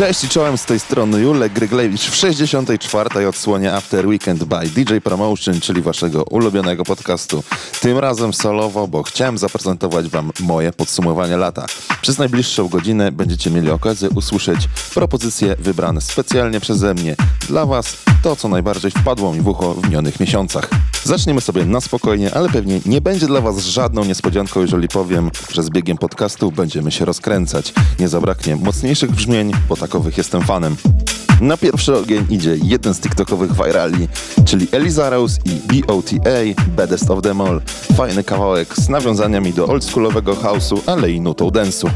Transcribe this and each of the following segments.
Cześć i czołem z tej strony Julek Gryglewicz w 64. odsłonie After Weekend by DJ Promotion, czyli waszego ulubionego podcastu. Tym razem solowo, bo chciałem zaprezentować wam moje podsumowanie lata. Przez najbliższą godzinę będziecie mieli okazję usłyszeć propozycje wybrane specjalnie przeze mnie dla was, to co najbardziej wpadło mi w ucho w minionych miesiącach. Zaczniemy sobie na spokojnie, ale pewnie nie będzie dla was żadną niespodzianką, jeżeli powiem, że z biegiem podcastu będziemy się rozkręcać. Nie zabraknie mocniejszych brzmień, bo takowych jestem fanem. Na pierwszy ogień idzie jeden z TikTokowych virali, czyli Eliza Rose i BOTA, Baddest of Them All. Fajny kawałek z nawiązaniami do oldschoolowego house'u, ale i nutą dance'u.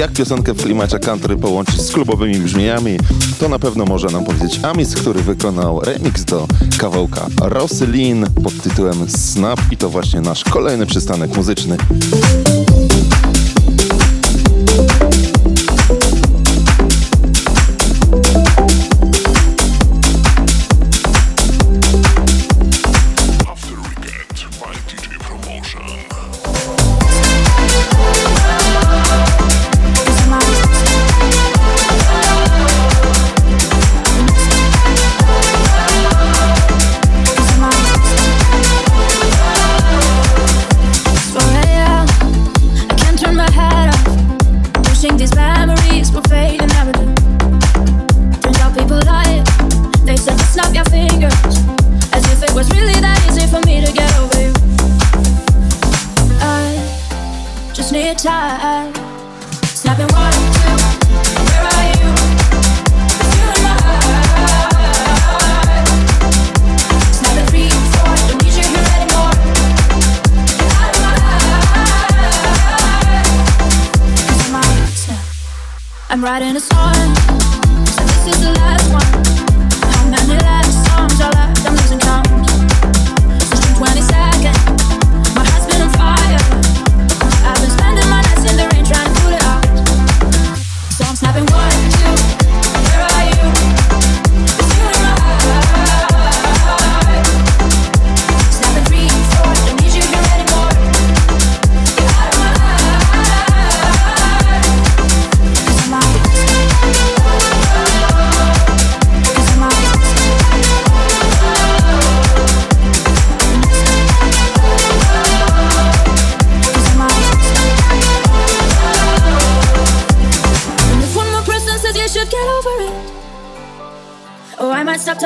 jak piosenkę Flimacia Country połączyć z klubowymi brzmieniami, to na pewno może nam powiedzieć Amis, który wykonał remix do kawałka Roselin pod tytułem Snap i to właśnie nasz kolejny przystanek muzyczny.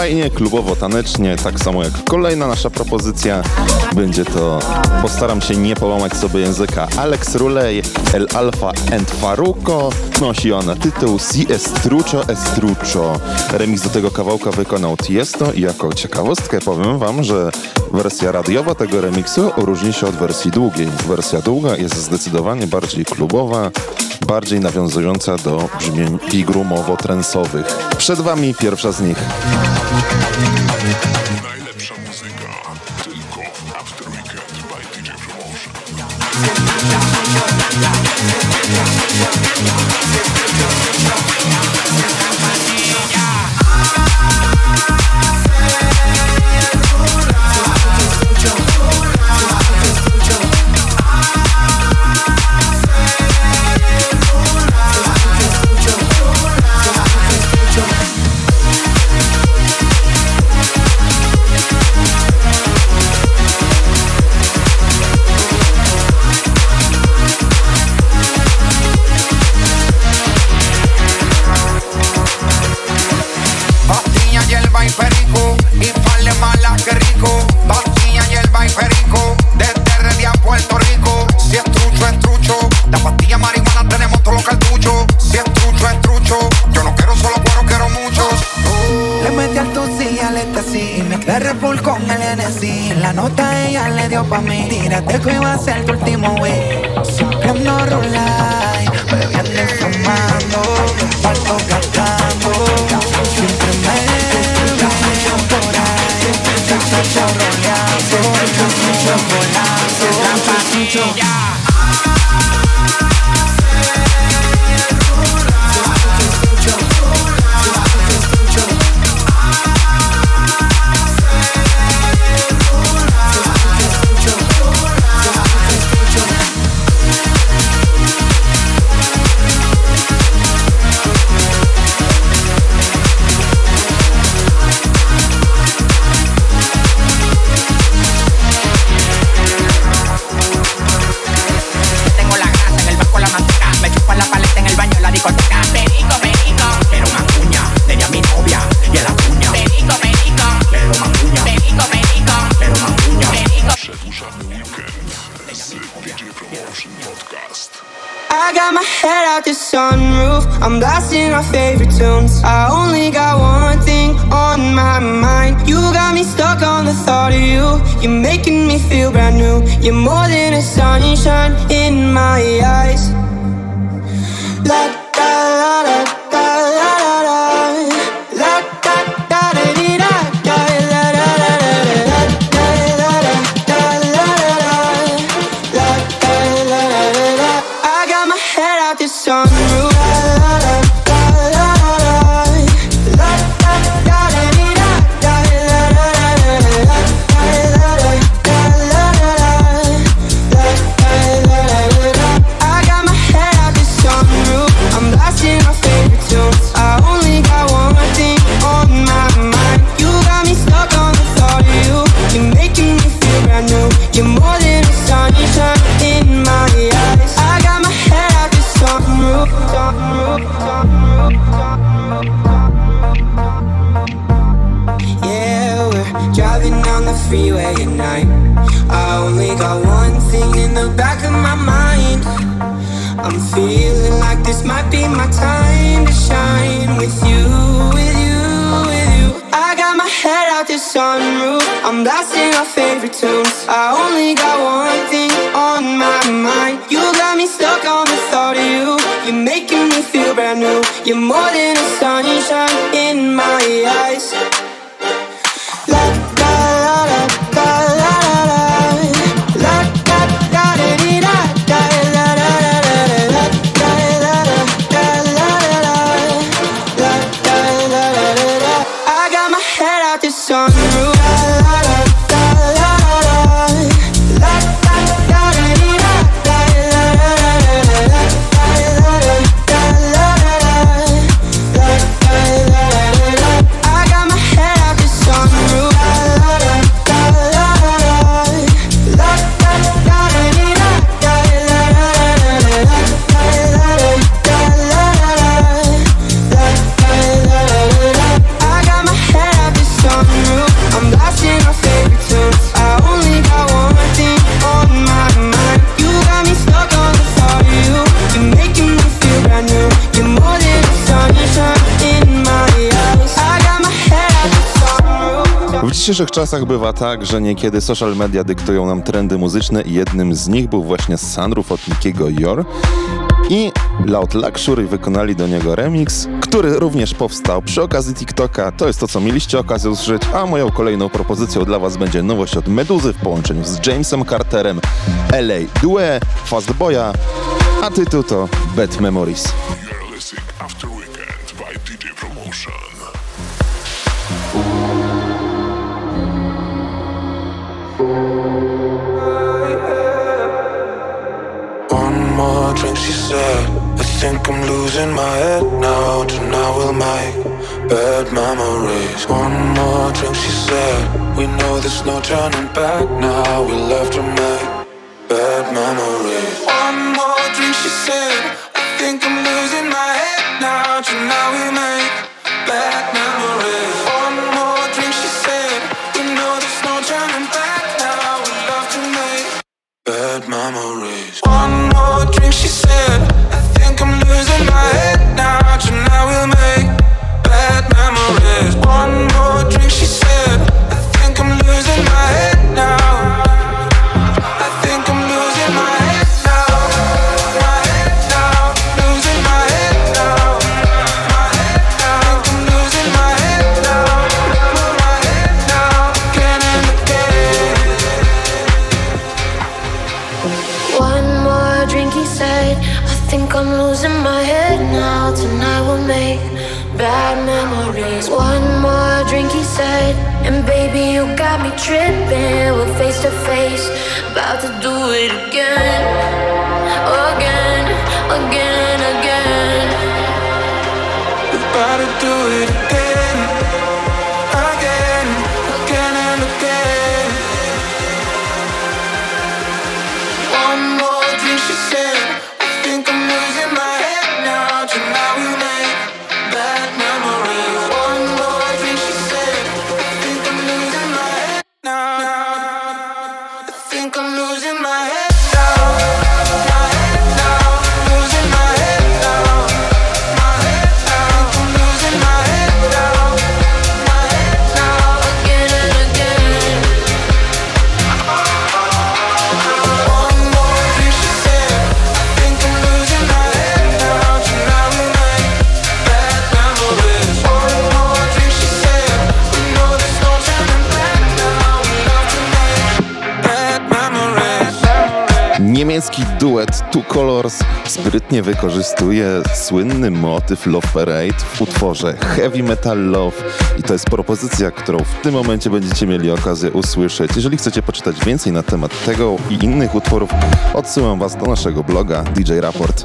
fajnie, klubowo-tanecznie, tak samo jak kolejna nasza propozycja. Będzie to, postaram się nie połamać sobie języka, Alex Rulej, El Alfa and Faruko. Nosi ona tytuł Si Estrucho Estrucho. Remix do tego kawałka wykonał Tiesto i jako ciekawostkę powiem wam, że wersja radiowa tego remiksu różni się od wersji długiej. Wersja długa jest zdecydowanie bardziej klubowa, bardziej nawiązująca do brzmień igrumowo-trensowych. Przed Wami pierwsza z nich. Najlepsza muzyka tylko w After Weekend by DJ Promotion. pa' mí. Tírate que va a ser tu último, güey. I'm blasting our favorite tunes. I only got one thing on my mind. You got me stuck on the thought of you. You're making me feel brand new. You're more than a sunshine in my eyes. my eyes. dzisiejszych czasach bywa tak, że niekiedy social media dyktują nam trendy muzyczne i jednym z nich był właśnie sunroof od Nikiego Yor i Loud Luxury wykonali do niego remix, który również powstał przy okazji TikToka. To jest to, co mieliście okazję usłyszeć, a moją kolejną propozycją dla Was będzie nowość od Meduzy w połączeniu z Jamesem Carterem, LA Due, Fastboya, a tytuł to Bad Memories. I think I'm losing my head now. Tonight we'll make bad memories. One more drink, she said. We know there's no turning back now. We left to make bad memories. One more drink, she said. I think I'm losing my head now. Tonight we make bad memories. to do it again, again, again, again. We're about to do it again. polski duet Two Colors sprytnie wykorzystuje słynny motyw Love Parade w utworze Heavy Metal Love i to jest propozycja, którą w tym momencie będziecie mieli okazję usłyszeć. Jeżeli chcecie poczytać więcej na temat tego i innych utworów, odsyłam Was do naszego bloga DJ Raport.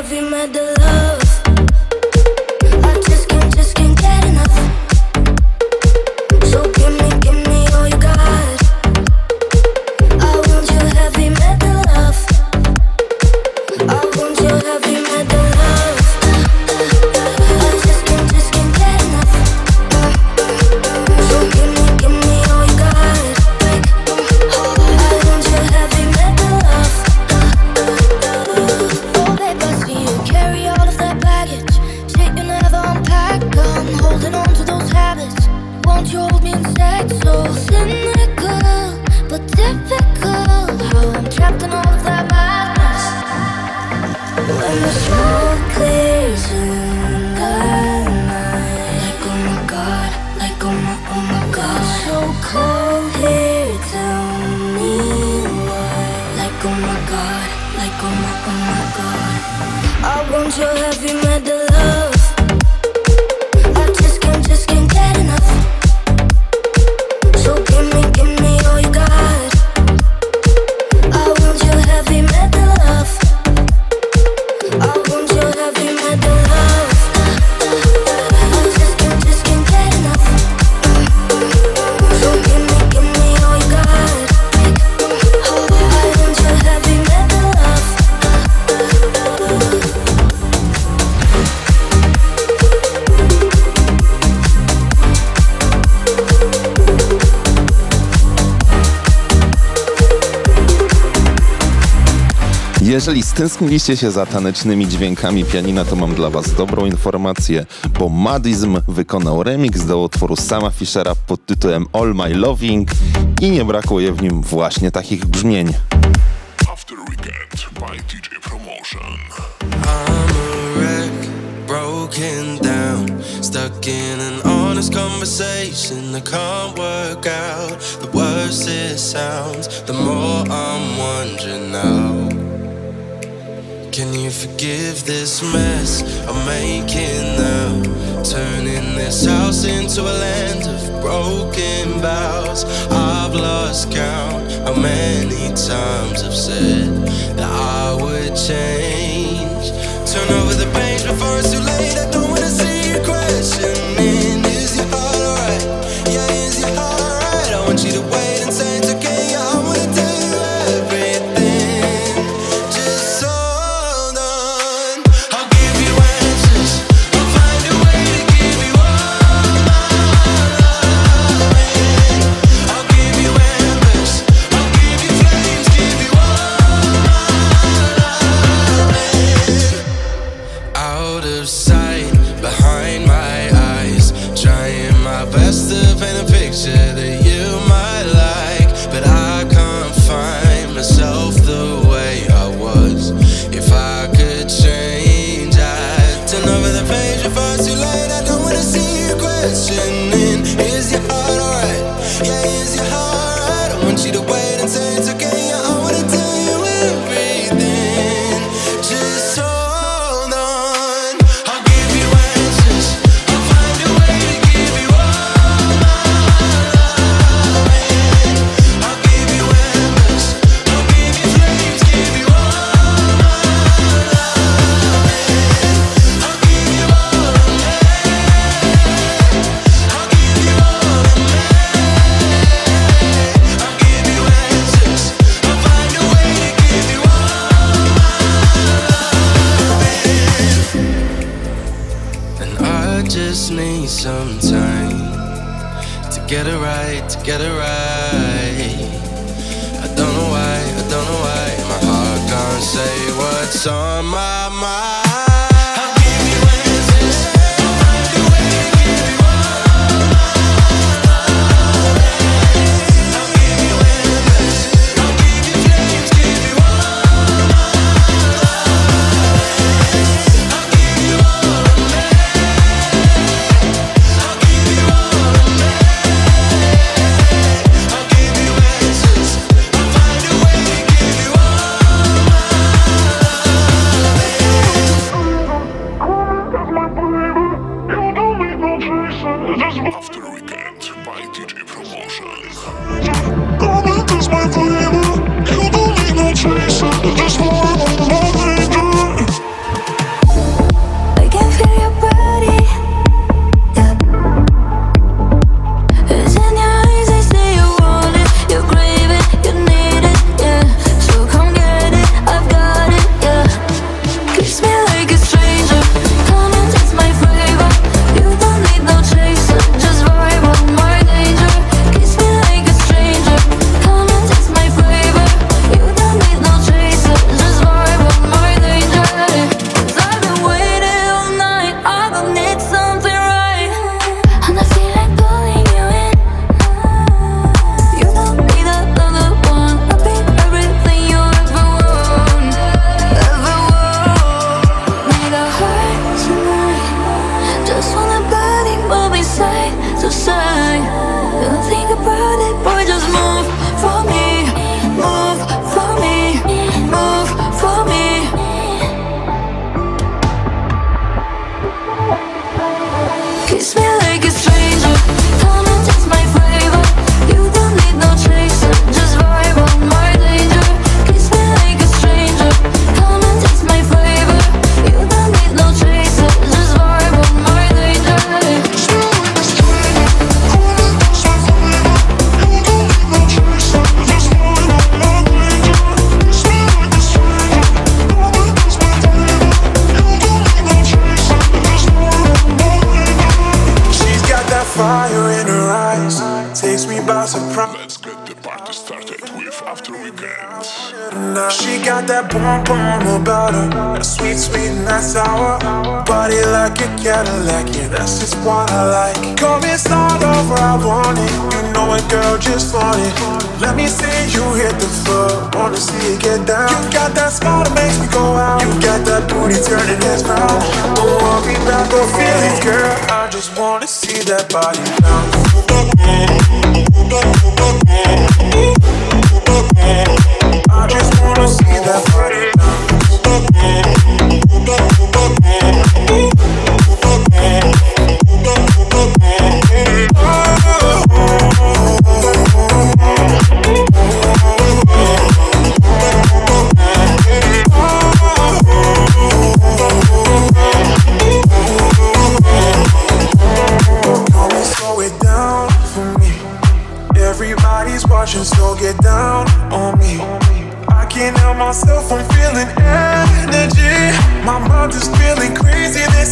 love you, my delight. Tęskniliście się za tanecznymi dźwiękami pianina, to mam dla was dobrą informację, bo Madizm wykonał remix do utworu Sama Fischera pod tytułem All My Loving i nie brakuje w nim właśnie takich brzmień. After Weekend by DJ Promotion. I'm a wreck, broken down, stuck in an honest conversation I can't work out. The worse it sounds, the more I'm wondering now. Can you forgive this mess I'm making now? Turning this house into a land of broken vows. I've lost count how many times I've said. It's on my mind.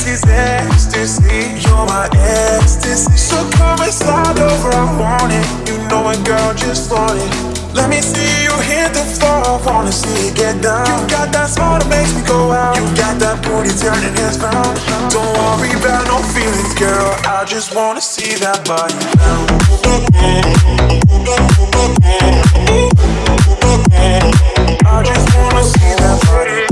is ecstasy. You're my ecstasy. So come and slide over, I want it. You know girl, just it. Let me see you hit the floor, I wanna see you get down. You got that smile that makes me go out. You got that booty turning his round. Don't worry about no feelings, girl. I just wanna see that body I just wanna see that body.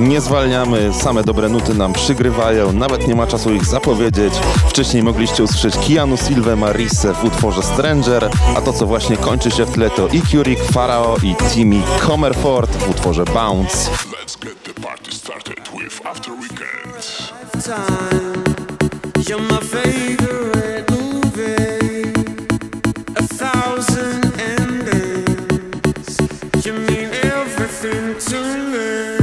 Nie zwalniamy, same dobre nuty nam przygrywają, nawet nie ma czasu ich zapowiedzieć. Wcześniej mogliście usłyszeć Kianu Silvę Marise w utworze Stranger, a to co właśnie kończy się w tle to Ikurik, Farao i Timmy Comerford w utworze Bounce. Let's get the party started with After Weekend. to me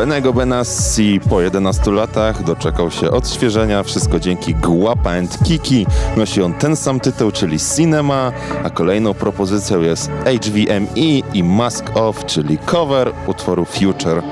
Benego Benassi po 11 latach doczekał się odświeżenia, wszystko dzięki Guapa and Kiki. Nosi on ten sam tytuł, czyli Cinema, a kolejną propozycją jest HVME i Mask Off, czyli cover utworu Future.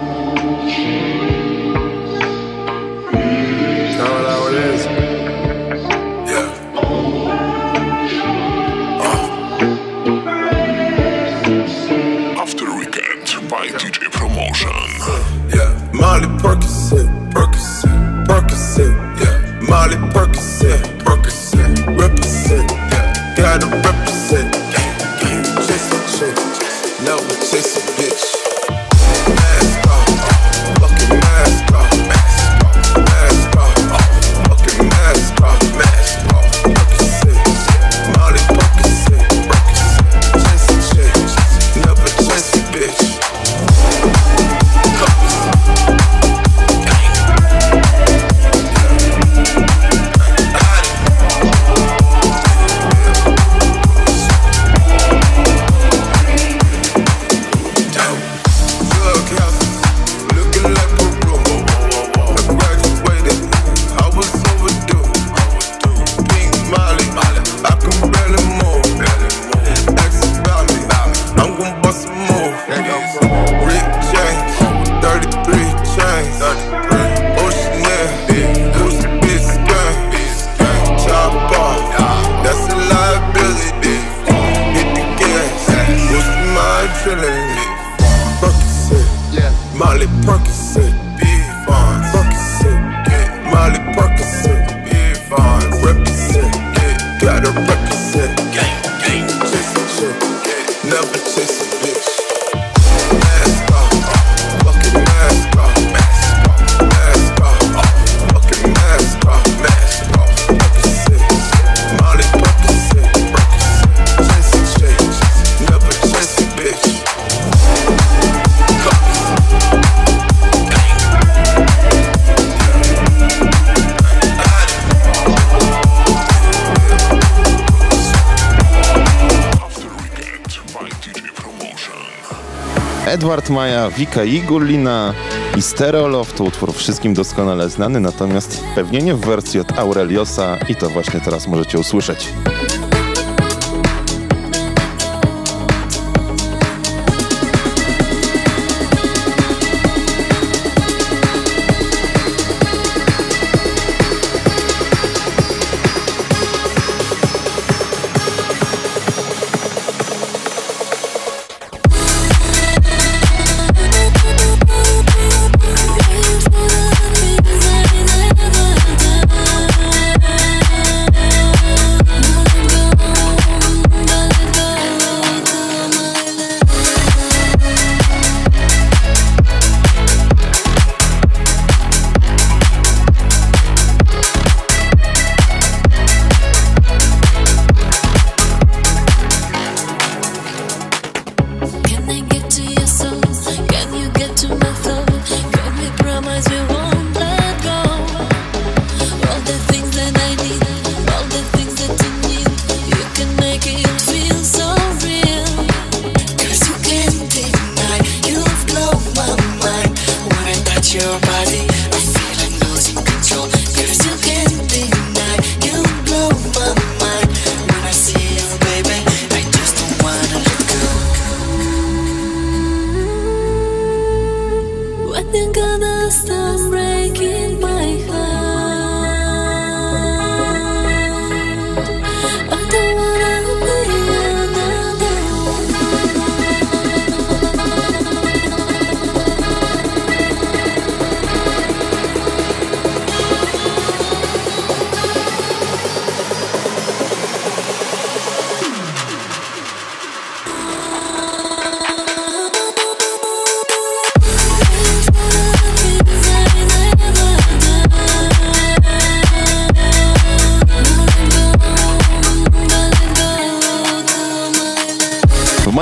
Edward Maja, Wika Igulina i Stereolof to utwór wszystkim doskonale znany, natomiast pewnie nie w wersji od Aureliosa i to właśnie teraz możecie usłyszeć. system.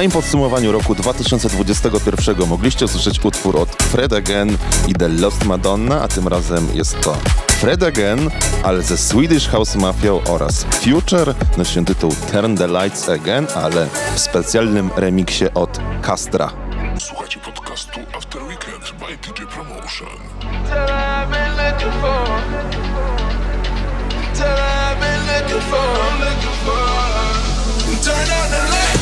moim podsumowaniu roku 2021 mogliście usłyszeć utwór od Fred Again i The Lost Madonna, a tym razem jest to Fred Again, ale ze Swedish House Mafia oraz Future, nosi tytuł Turn the Lights Again, ale w specjalnym remiksie od Castra. Słuchajcie podcastu After Weekend by DJ Promotion. Turn on the light.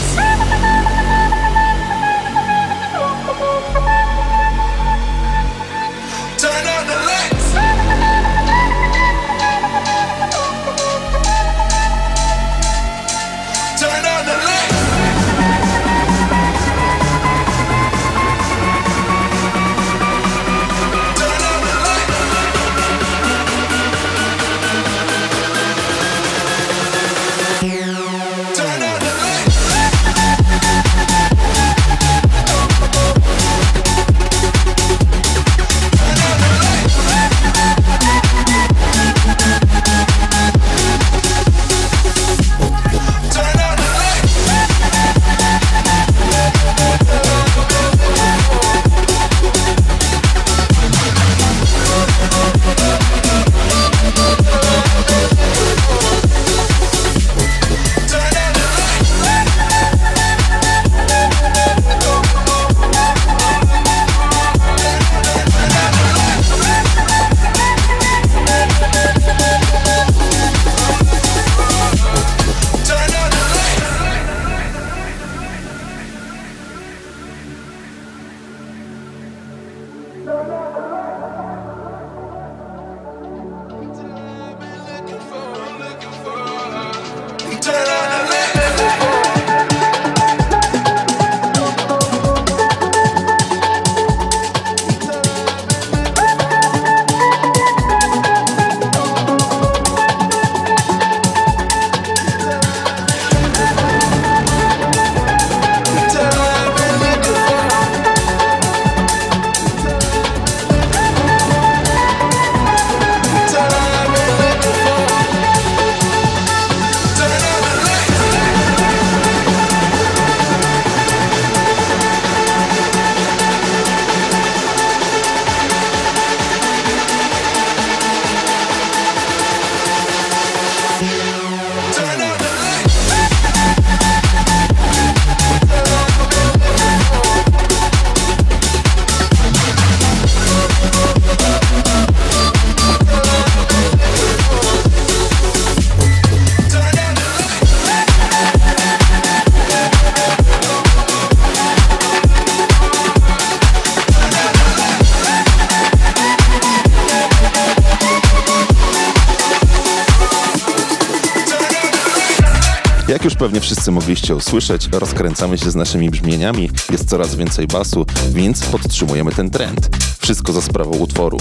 pewnie wszyscy mogliście usłyszeć, rozkręcamy się z naszymi brzmieniami, jest coraz więcej basu, więc podtrzymujemy ten trend. Wszystko za sprawą utworu.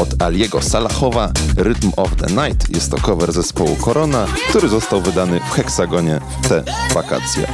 Od Aliego Salachowa Rhythm of the Night jest to cover zespołu Korona, który został wydany w Heksagonie w te wakacje.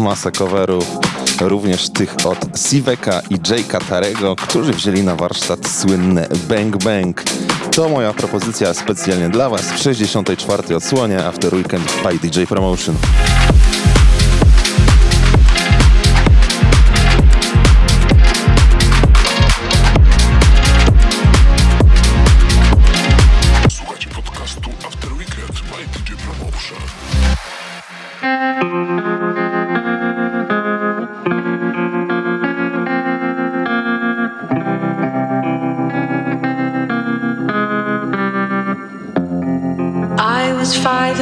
Masę coverów, również tych od Siveka i Jake'a Tarego, którzy wzięli na warsztat słynne Bang Bang. To moja propozycja specjalnie dla Was w 64. odsłonie After Weekend by DJ Promotion. Słuchajcie podcastu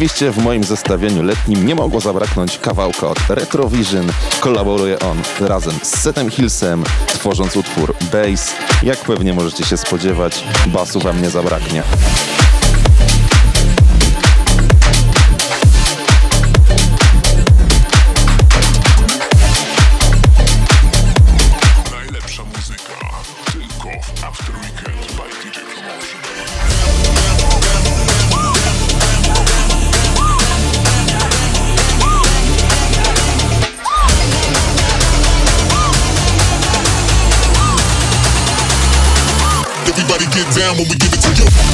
Oczywiście w moim zestawieniu letnim nie mogło zabraknąć kawałka od Retrovision. Kolaboruje on razem z Setem Hillsem, tworząc utwór Bass. Jak pewnie możecie się spodziewać, basu wam nie zabraknie. Down when we give it to you.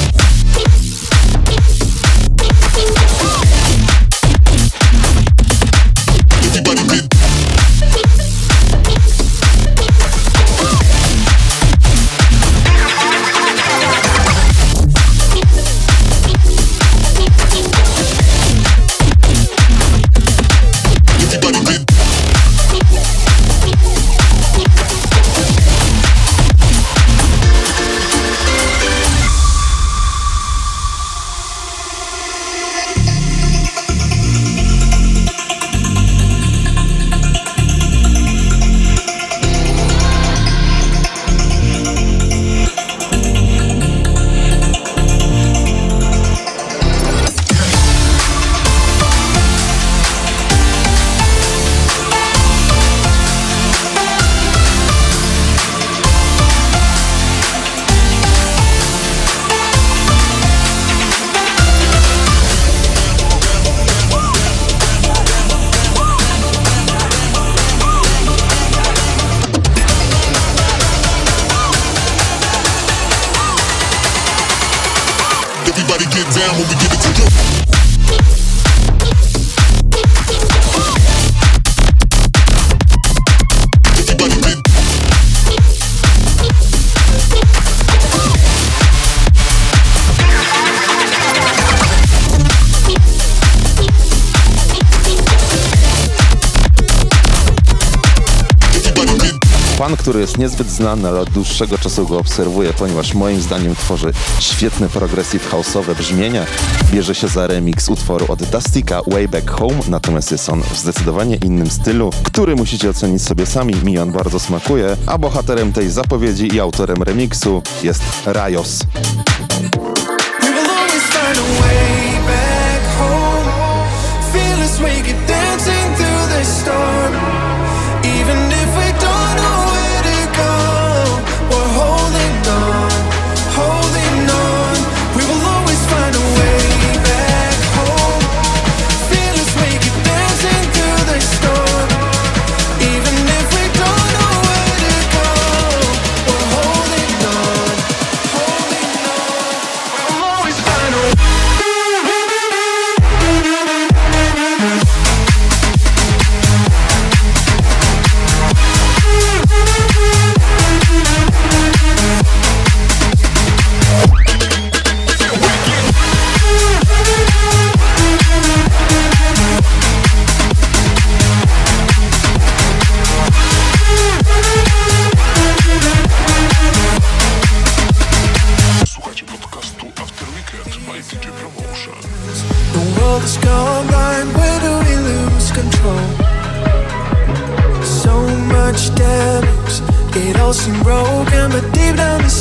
niezbyt znany, ale od dłuższego czasu go obserwuję, ponieważ moim zdaniem tworzy świetne progressive house'owe brzmienia. Bierze się za remix utworu od Dustika Way Back Home, natomiast jest on w zdecydowanie innym stylu, który musicie ocenić sobie sami. Mi on bardzo smakuje, a bohaterem tej zapowiedzi i autorem remiksu jest Rajos.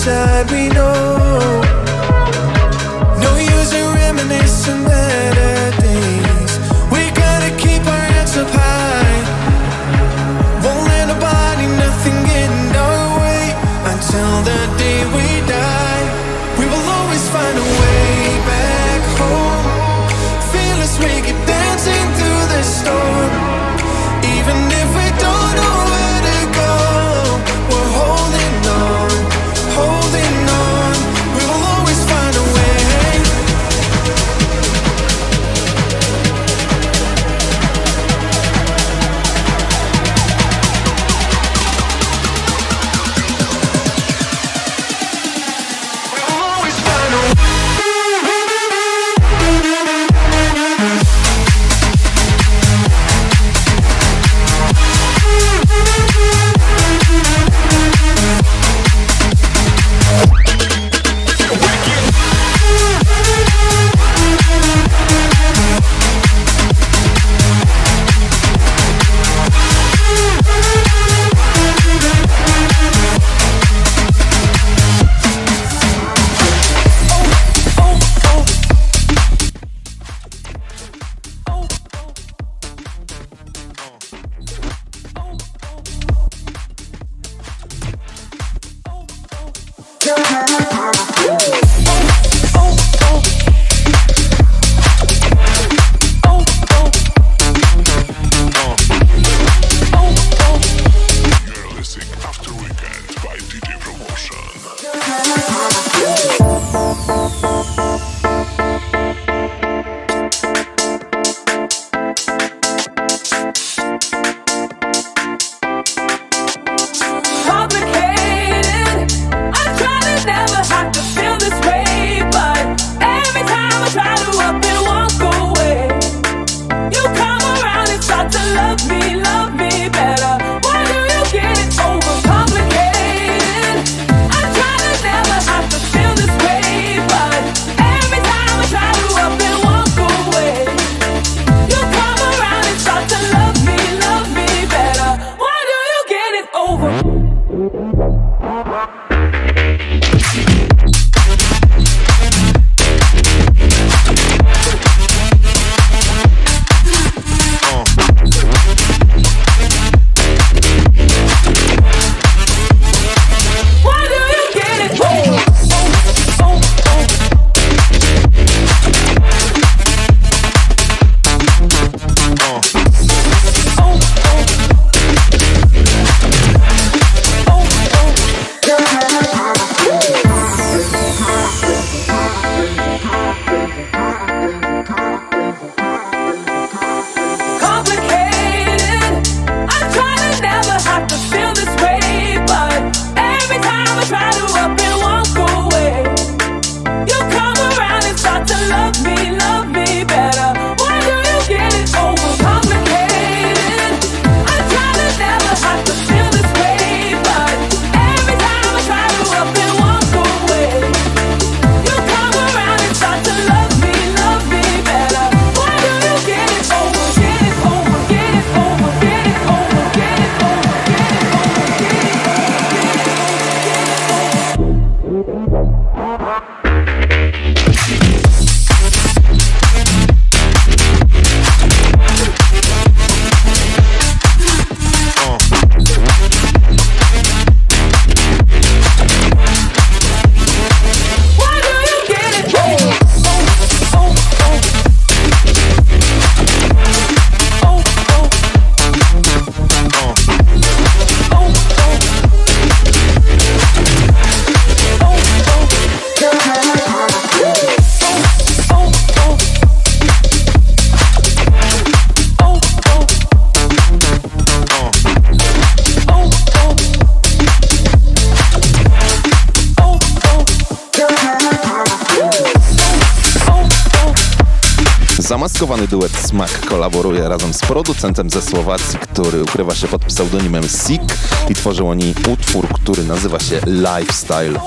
inside we know Zamaskowany duet Smack kolaboruje razem z producentem ze Słowacji, który ukrywa się pod pseudonimem Sik i tworzył oni utwór, który nazywa się Lifestyle.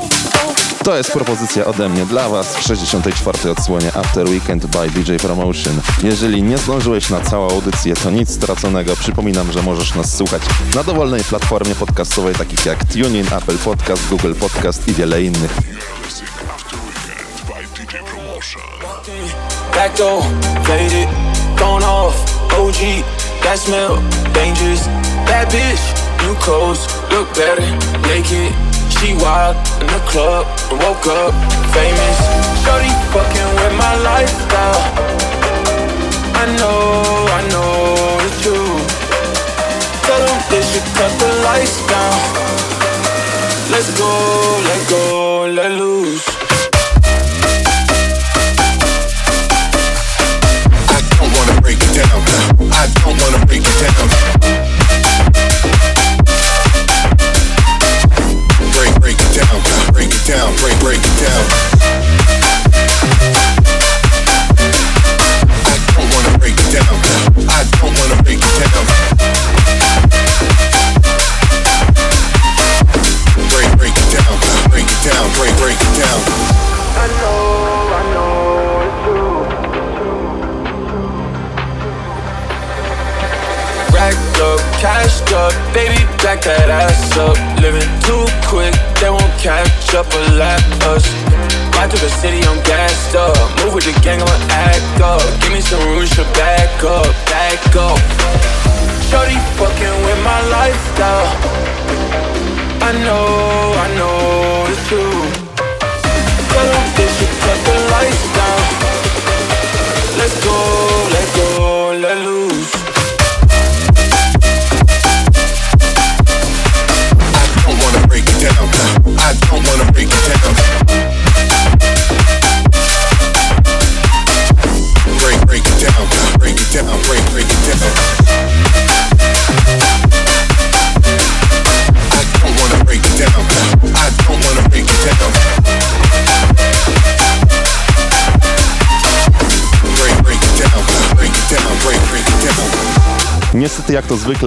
To jest propozycja ode mnie dla Was w 64. odsłonie After Weekend by DJ Promotion. Jeżeli nie zdążyłeś na całą audycję, to nic straconego. Przypominam, że możesz nas słuchać na dowolnej platformie podcastowej, takich jak TuneIn, Apple Podcast, Google Podcast i wiele innych. Back door, faded, gone off. OG, that smell dangerous. Bad bitch, new clothes, look better, naked. She wild in the club, woke up famous. Shorty fucking with my lifestyle. I know, I know it's true. Tell them they should cut the lights down. Let's go, let go, let loose. Down. I don't wanna break it down.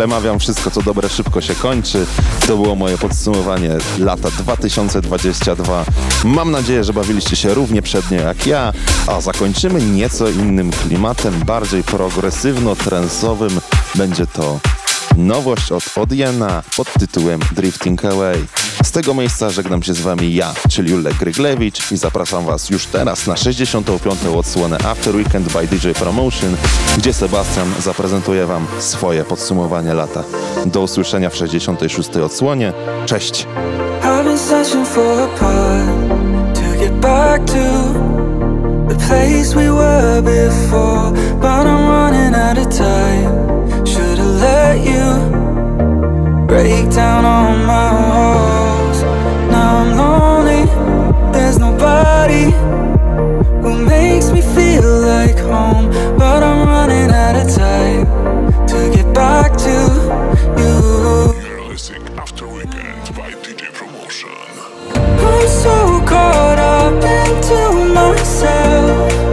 Zwykle mawiam, wszystko co dobre szybko się kończy. To było moje podsumowanie lata 2022. Mam nadzieję, że bawiliście się równie przednio jak ja, a zakończymy nieco innym klimatem, bardziej progresywno-trensowym. Będzie to nowość od Odiena pod tytułem Drifting Away. Z tego miejsca żegnam się z wami ja, czyli Julek Gryglewicz i zapraszam was już teraz na 65. odsłonę After Weekend by DJ Promotion, gdzie Sebastian zaprezentuje wam swoje podsumowanie lata. Do usłyszenia w 66. odsłonie. Cześć! The place we were before, but I'm running out of time. Let you break down all my walls. Now I'm lonely, there's nobody who makes me feel like home, but I'm running out of time to get back to you. You're listening After Weekend by DJ Promotion. I'm so caught up into myself.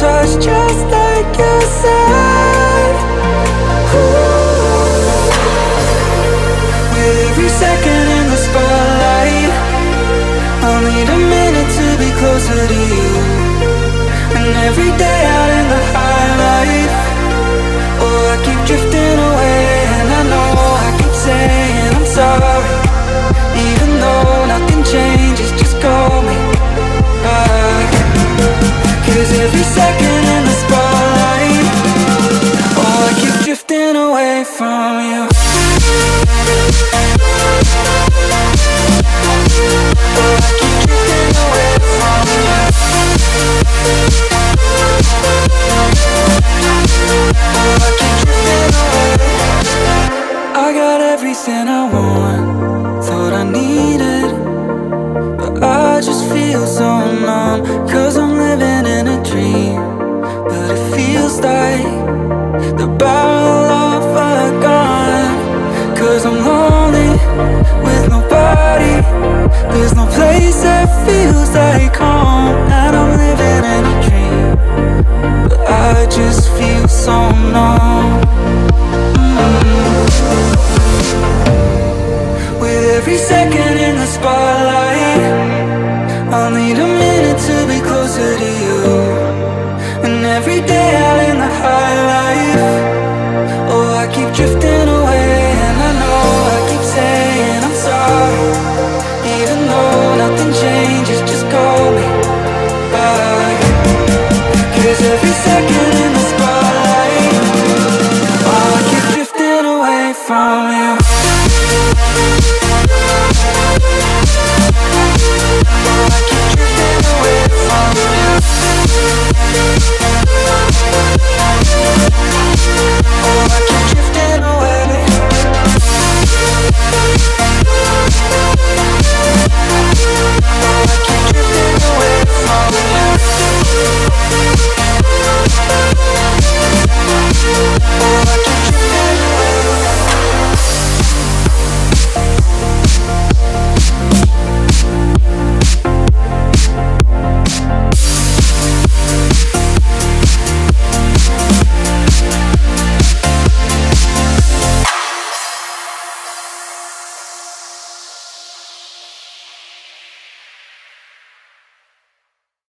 Touch just like you said. Ooh. With every second in the spotlight, I'll need a minute to be closer to you. And every day out in the high life, second in the spotlight, oh, I keep drifting away from you. Oh, I keep drifting away from you. I got everything I want, thought I needed. There's no place that feels like home. And I'm living in a dream. But I just feel so numb. Mm-hmm. With every second. Oh